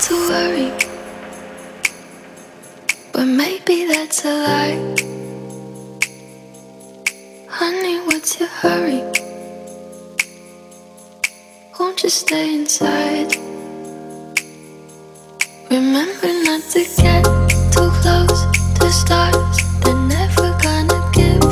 to worry. But maybe that's a lie. Honey, what's your hurry? Won't you stay inside? Remember not to get too close to stars. They're never gonna give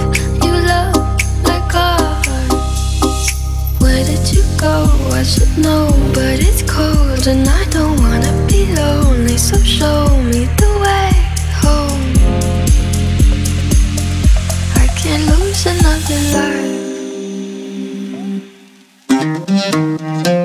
you love like ours. Where did you go? I should know, but it's cold around and I don't wanna be lonely, so show me the way home. I can't lose another life.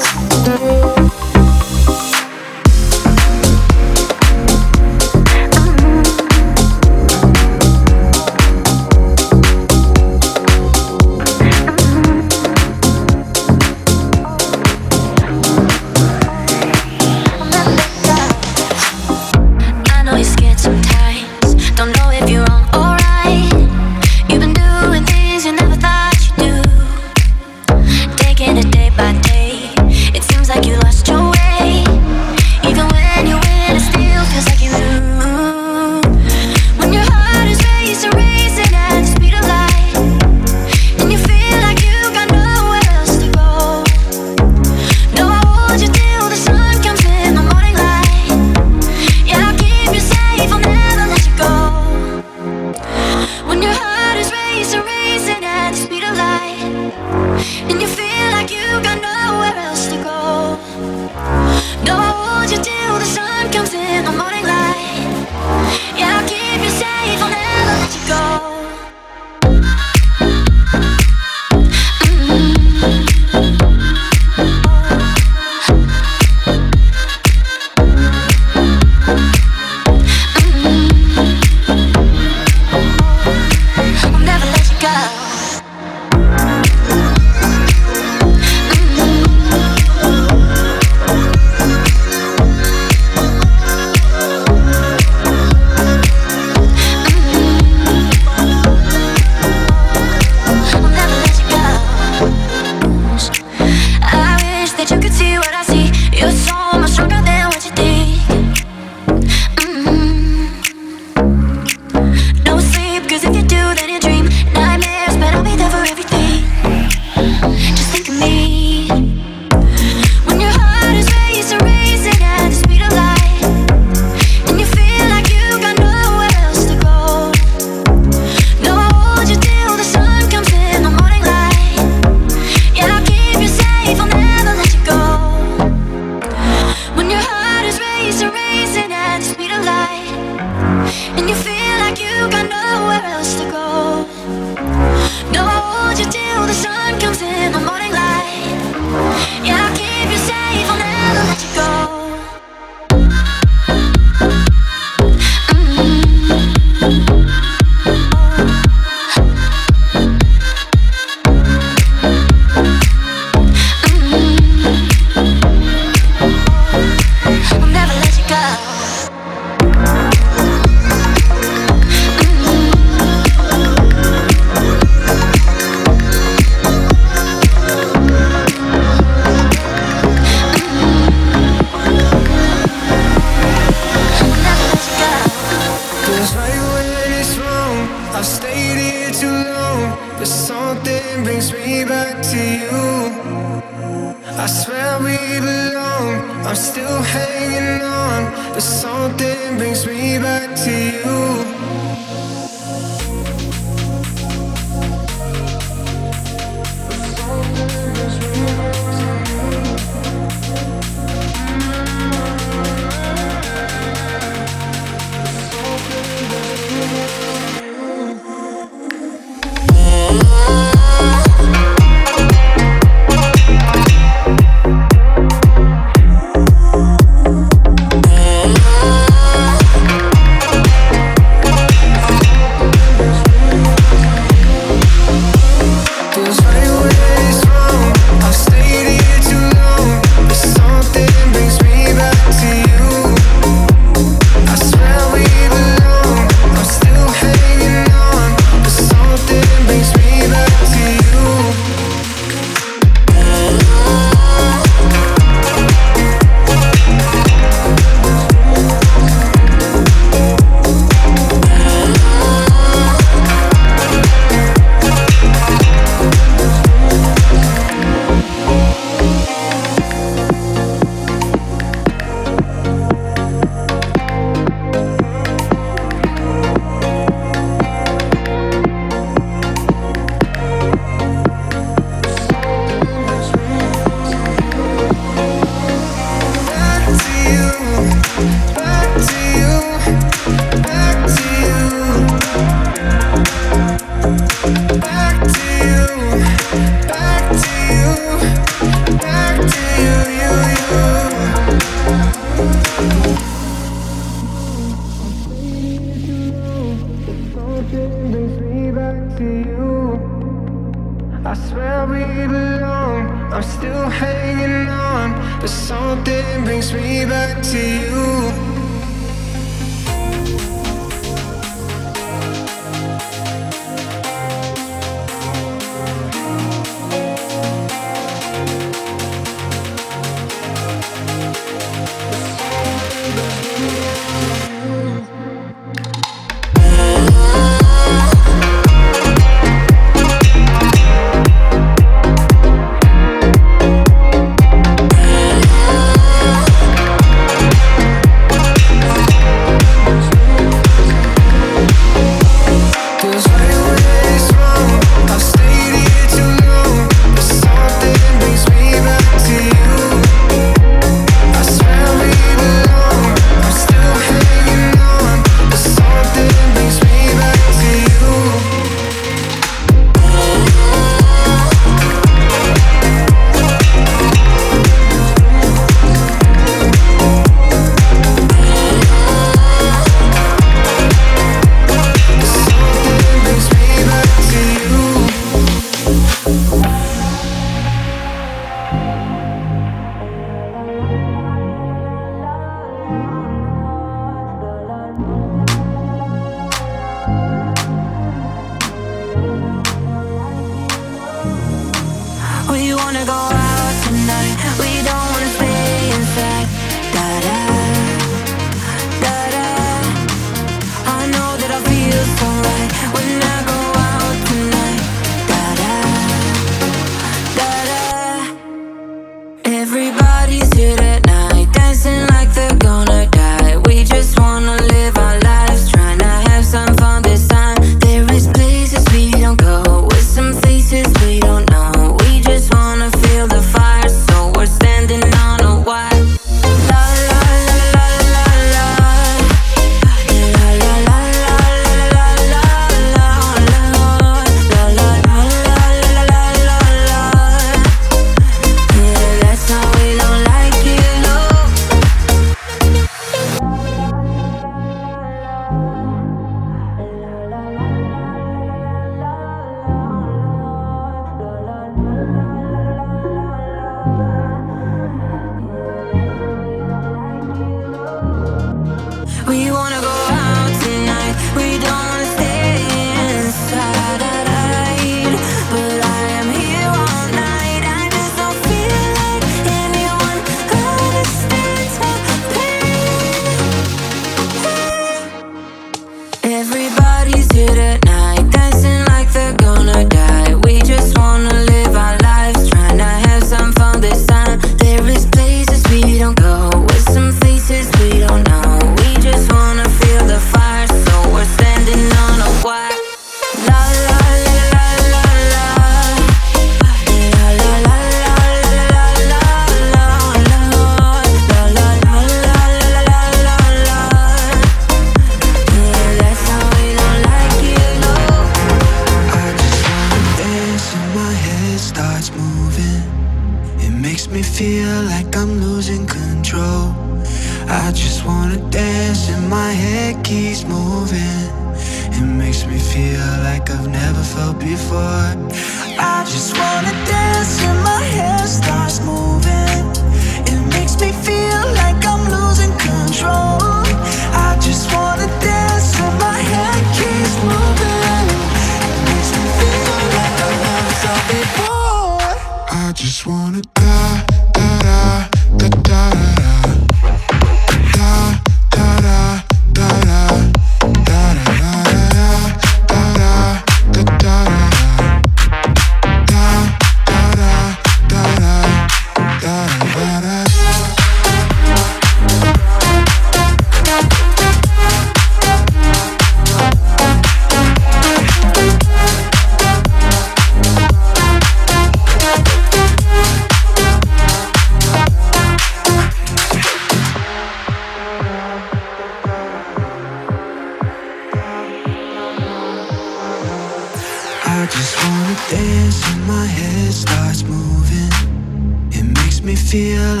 feel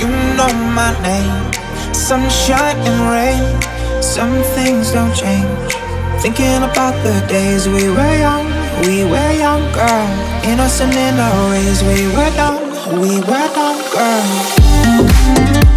You know my name, sunshine and rain. Some things don't change. Thinking about the days we were young, we were young, girl. Innocent in our ways, we were dumb, we were dumb, girl.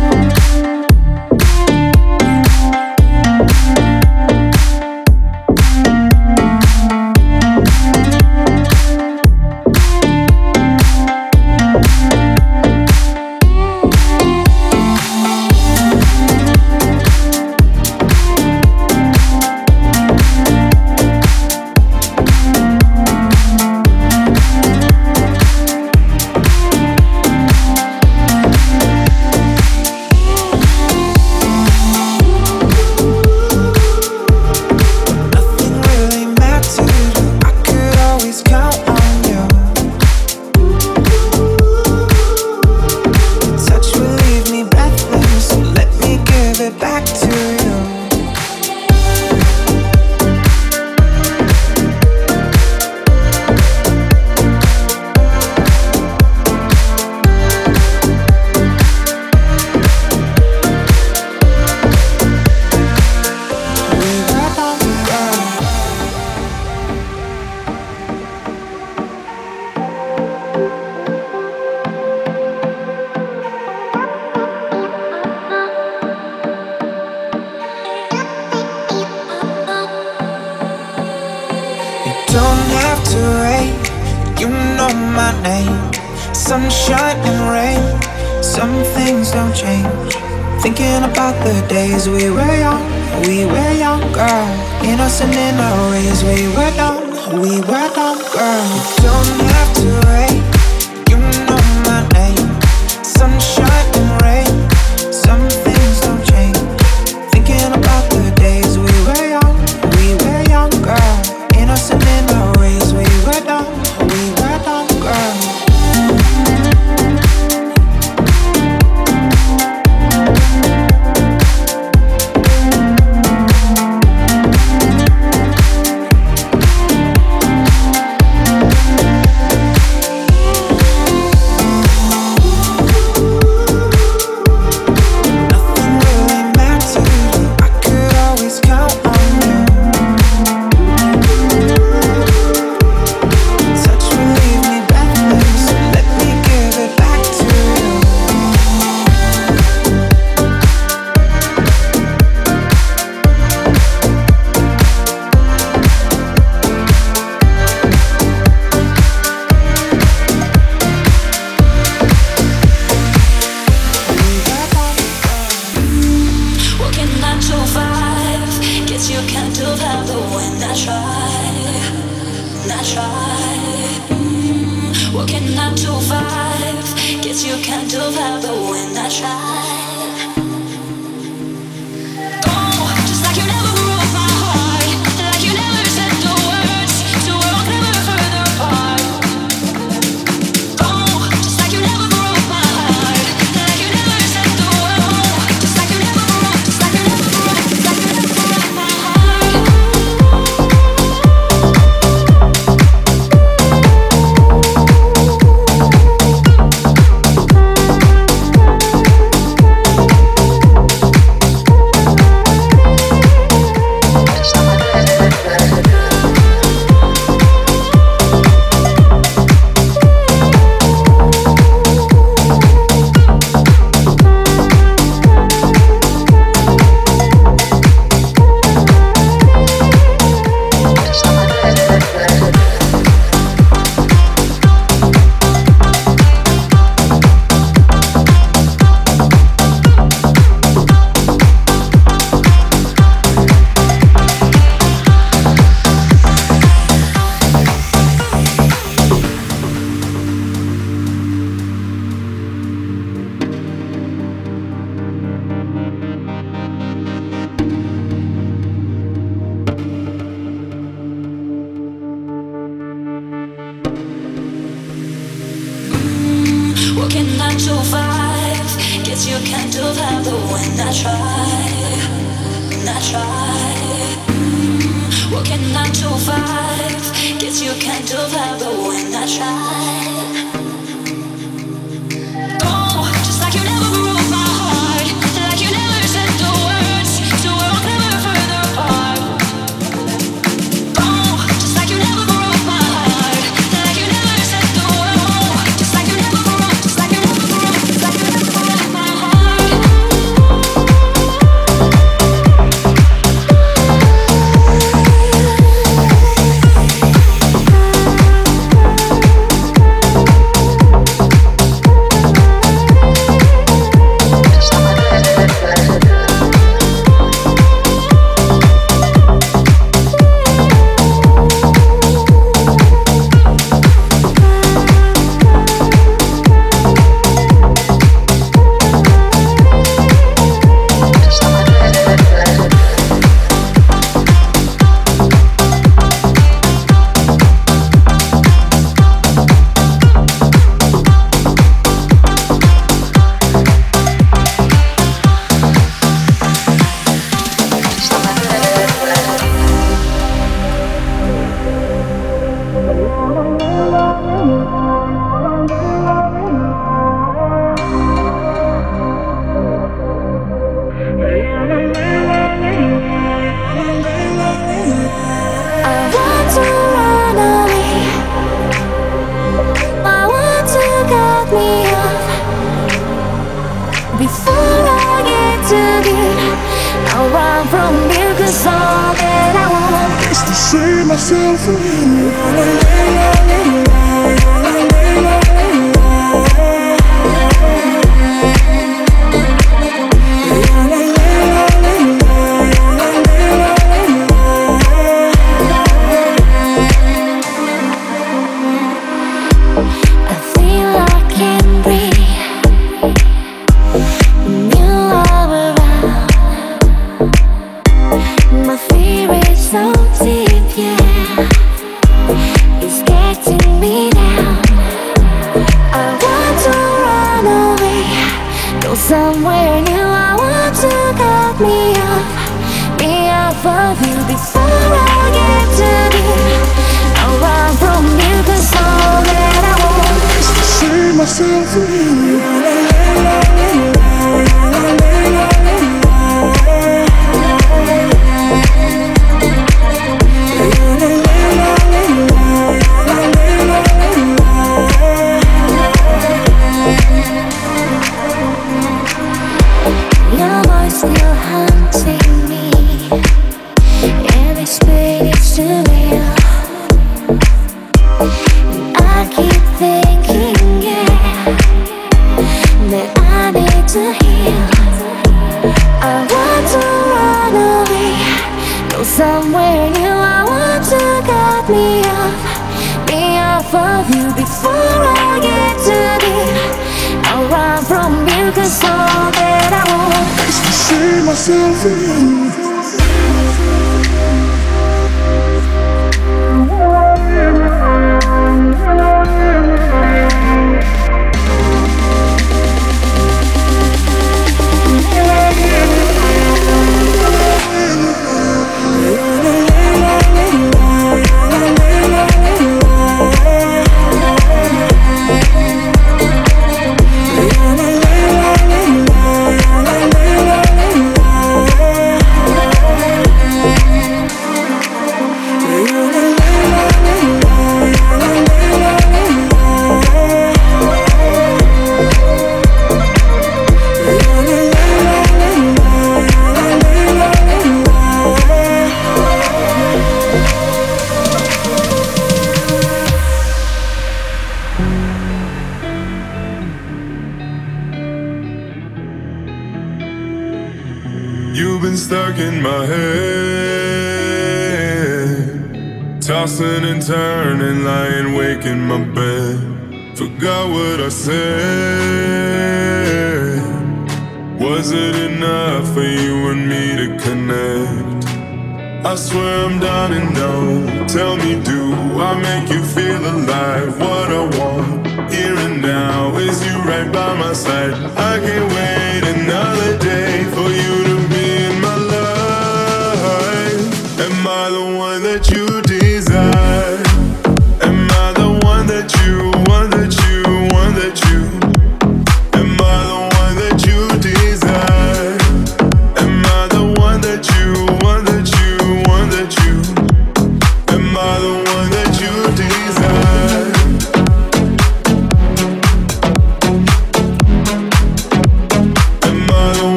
Right by my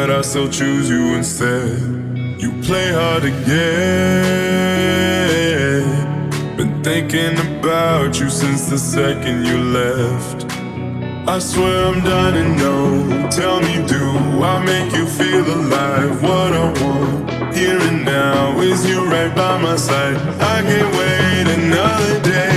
but I still choose you instead. You play hard again. Been thinking about you since the second you left. I swear I'm dying and know. Tell me, do I make you feel alive? What I want here and now is you right by my side. I can't wait another day.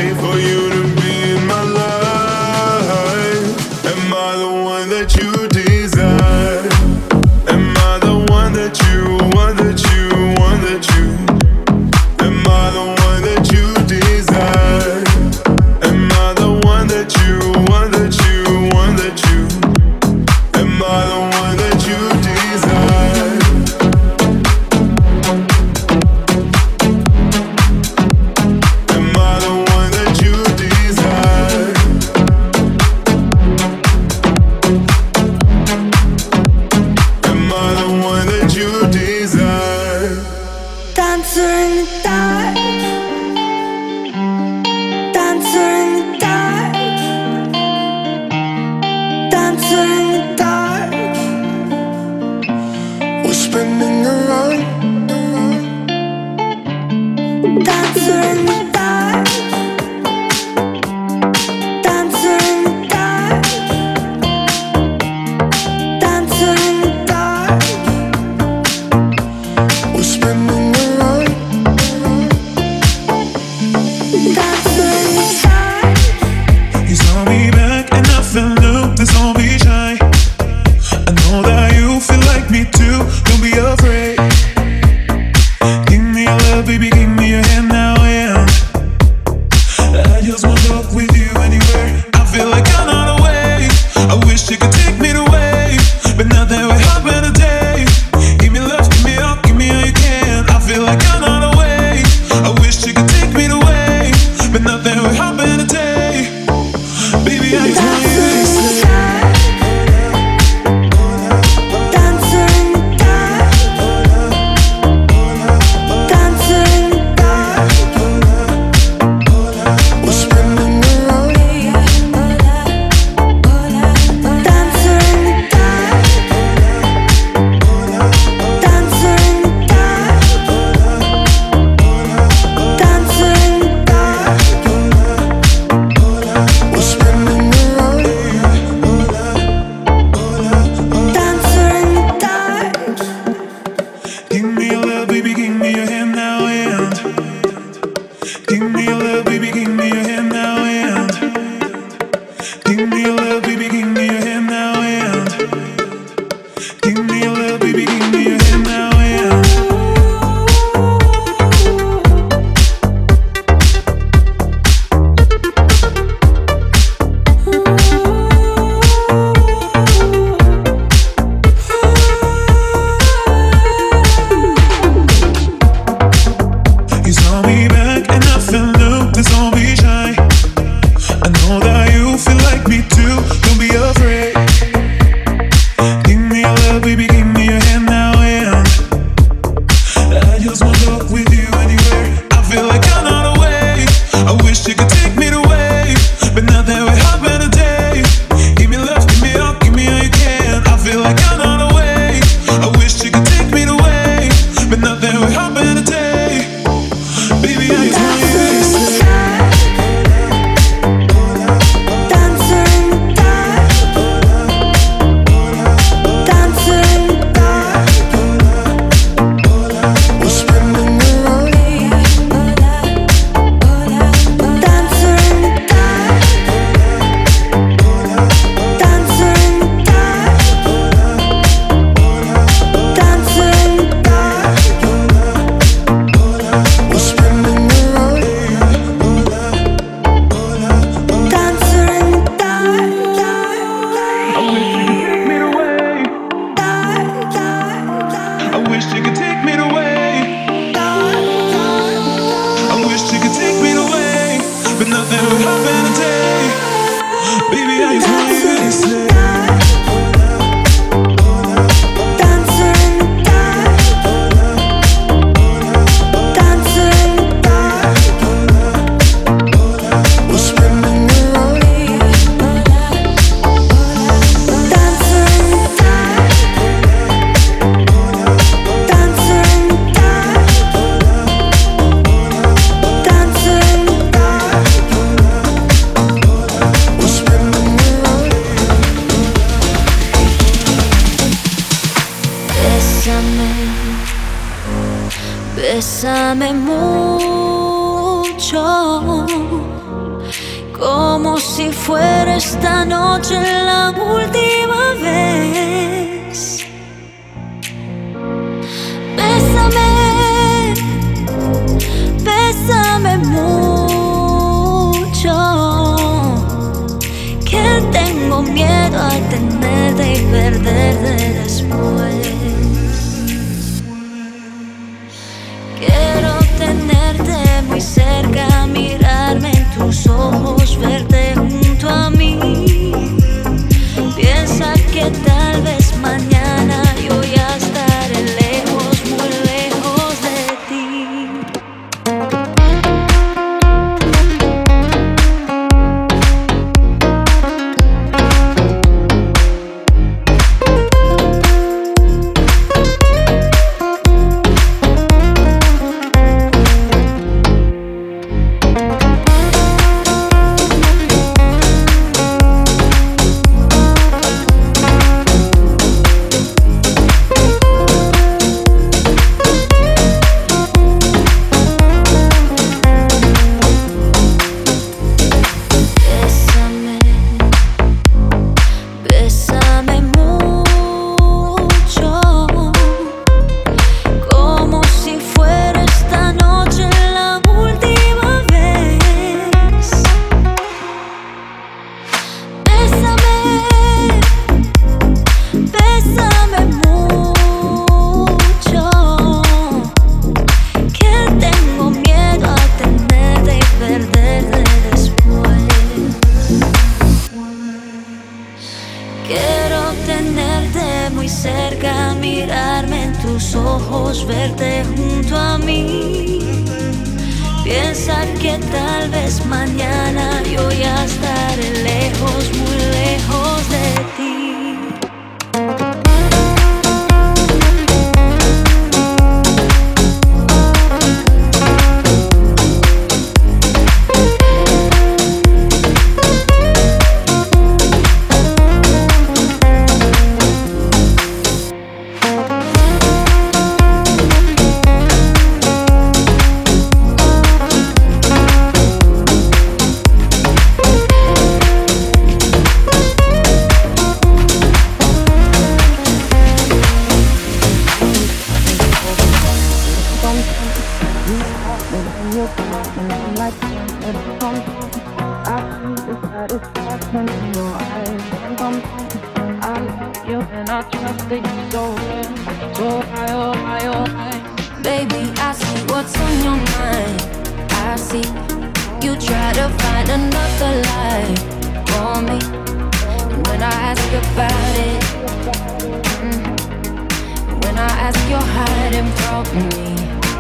help me.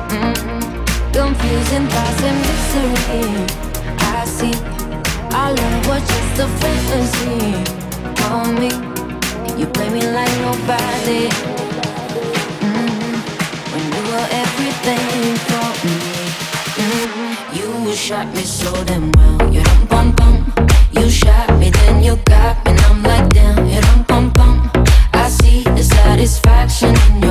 Mm-mm. Confusing thoughts and mystery. I see our love was just a fantasy. On me, you play me like nobody. Mm-hmm. When you were everything for me, mm-hmm. you shot me so damn well. You dum bum bum. You shot me, then you got me, and I'm like damn. You dum bum bum. I see the satisfaction in your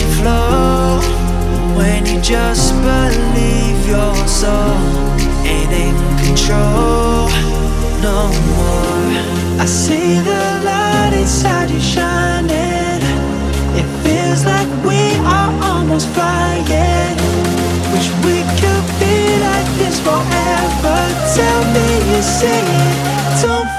you flow when you just believe your soul ain't in control no more. I see the light inside you shining. It feels like we are almost flying. Wish we could be like this forever. Tell me you see it. Don't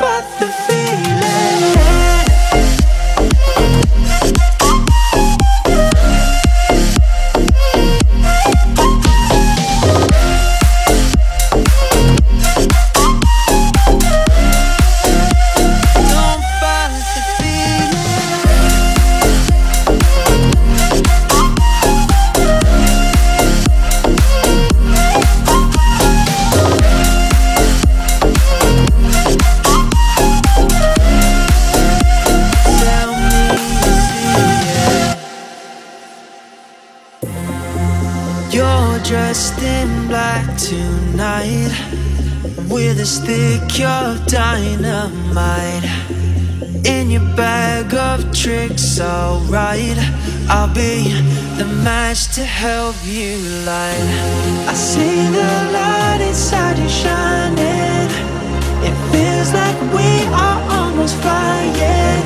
tricks. Alright, I'll be the match to help you light. I see the light inside you shining. It feels like we are almost flying.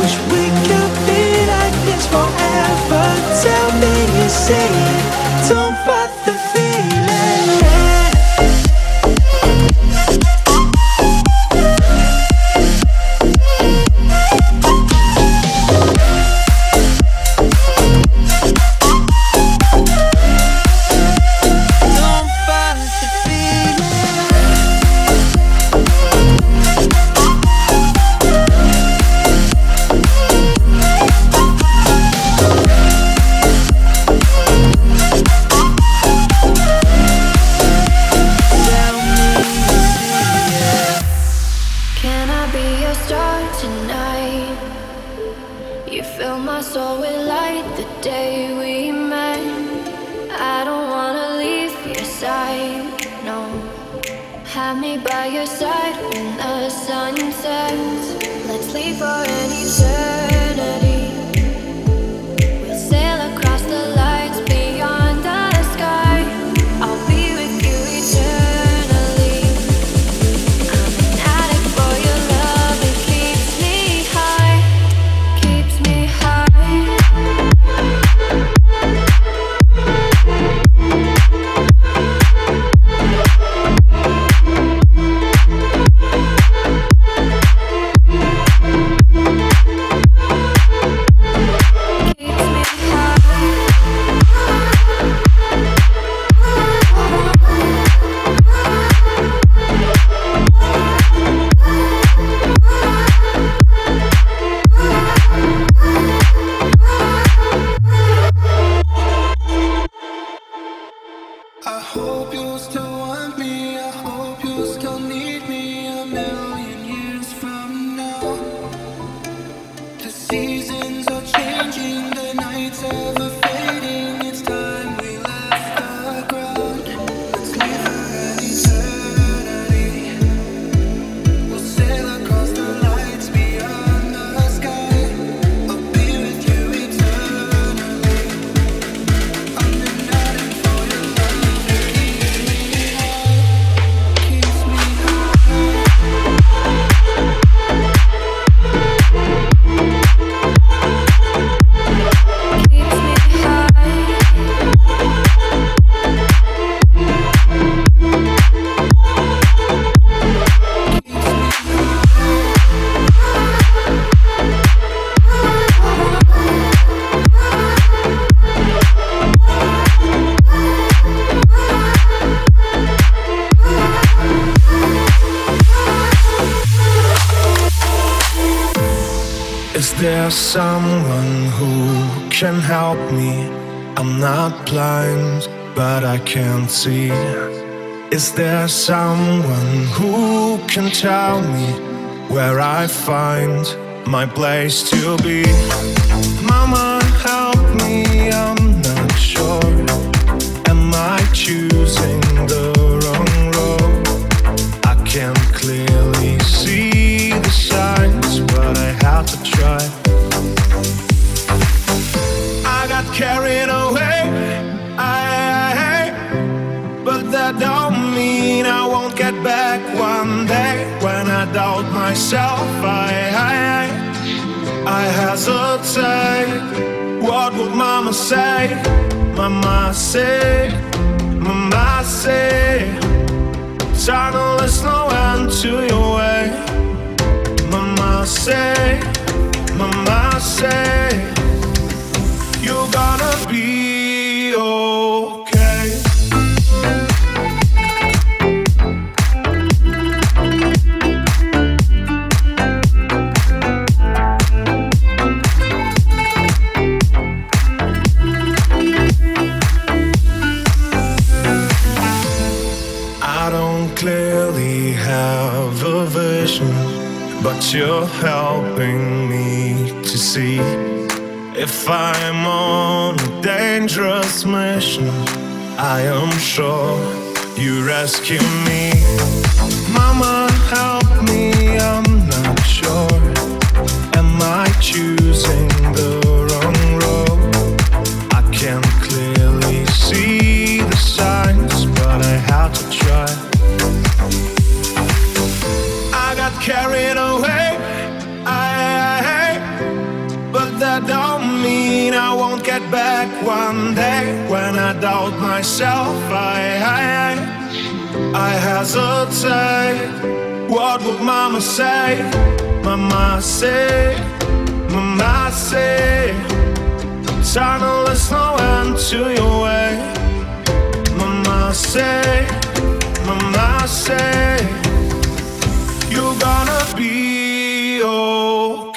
Wish we could be like this forever. Tell me you see it. Don't fight your side. Someone who can help me. I'm not blind, but I can't see. Is there someone who can tell me where I find my place to be? Mama, help me, I'm myself, I, I, I hesitate. What would Mama say? Mama say, Mama say, tunnel is no end to your way. Mama say, Mama say you're gonna be okay. you're helping me to see if I'm on a dangerous mission. I am sure you rescue me, Mama. one day when I doubt myself, I, I, I hesitate. What would mama say? Mama say, mama say, tunnel is no end to your way. Mama say, mama say, you're gonna be okay.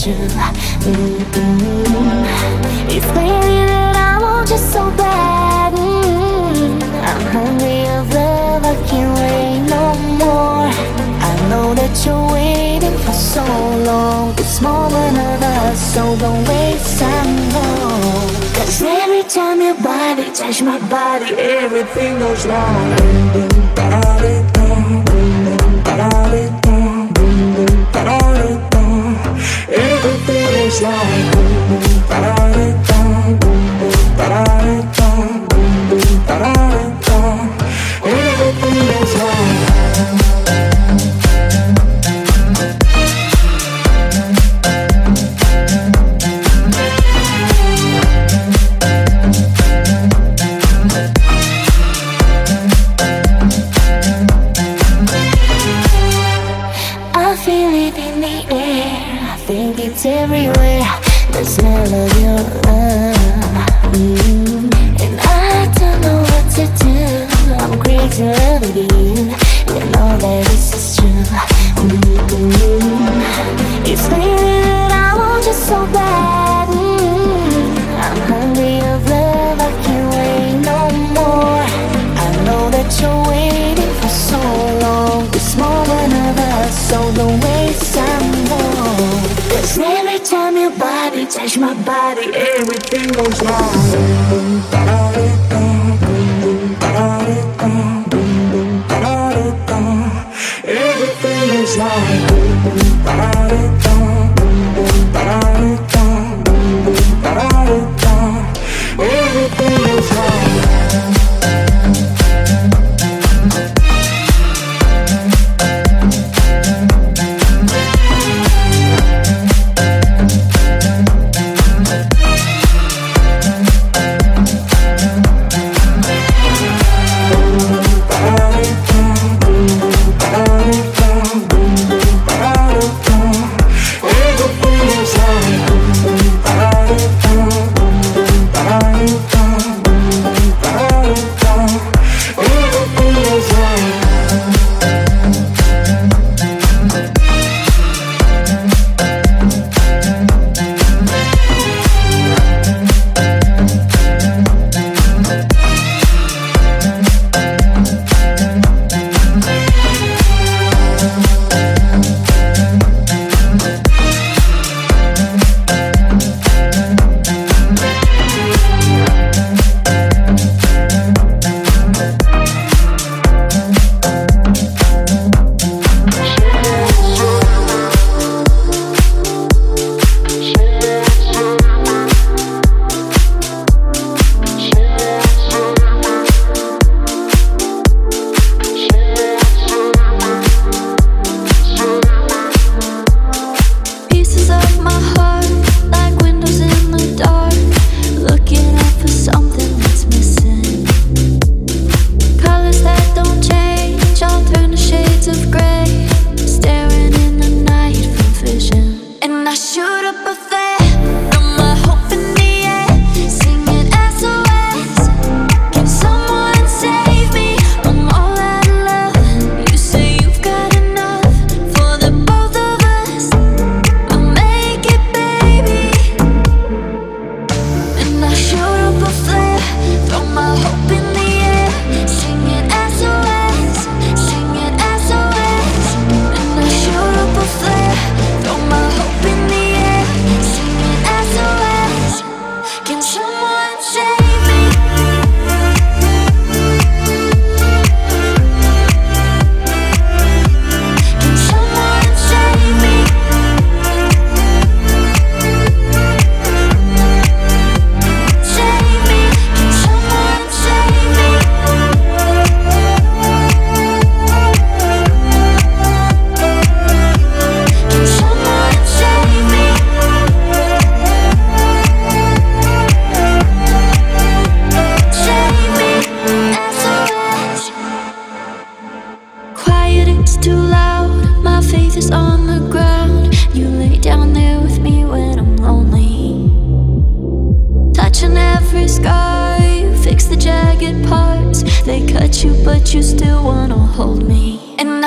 Mm-hmm. It's clear that I want you so bad. Mm-hmm. I'm hungry of love, I can't wait no more. I know that you're waiting for so long. This moment of us, so don't waste time long. Cause every time your body touches my body, everything goes wrong. slide.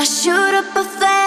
Sing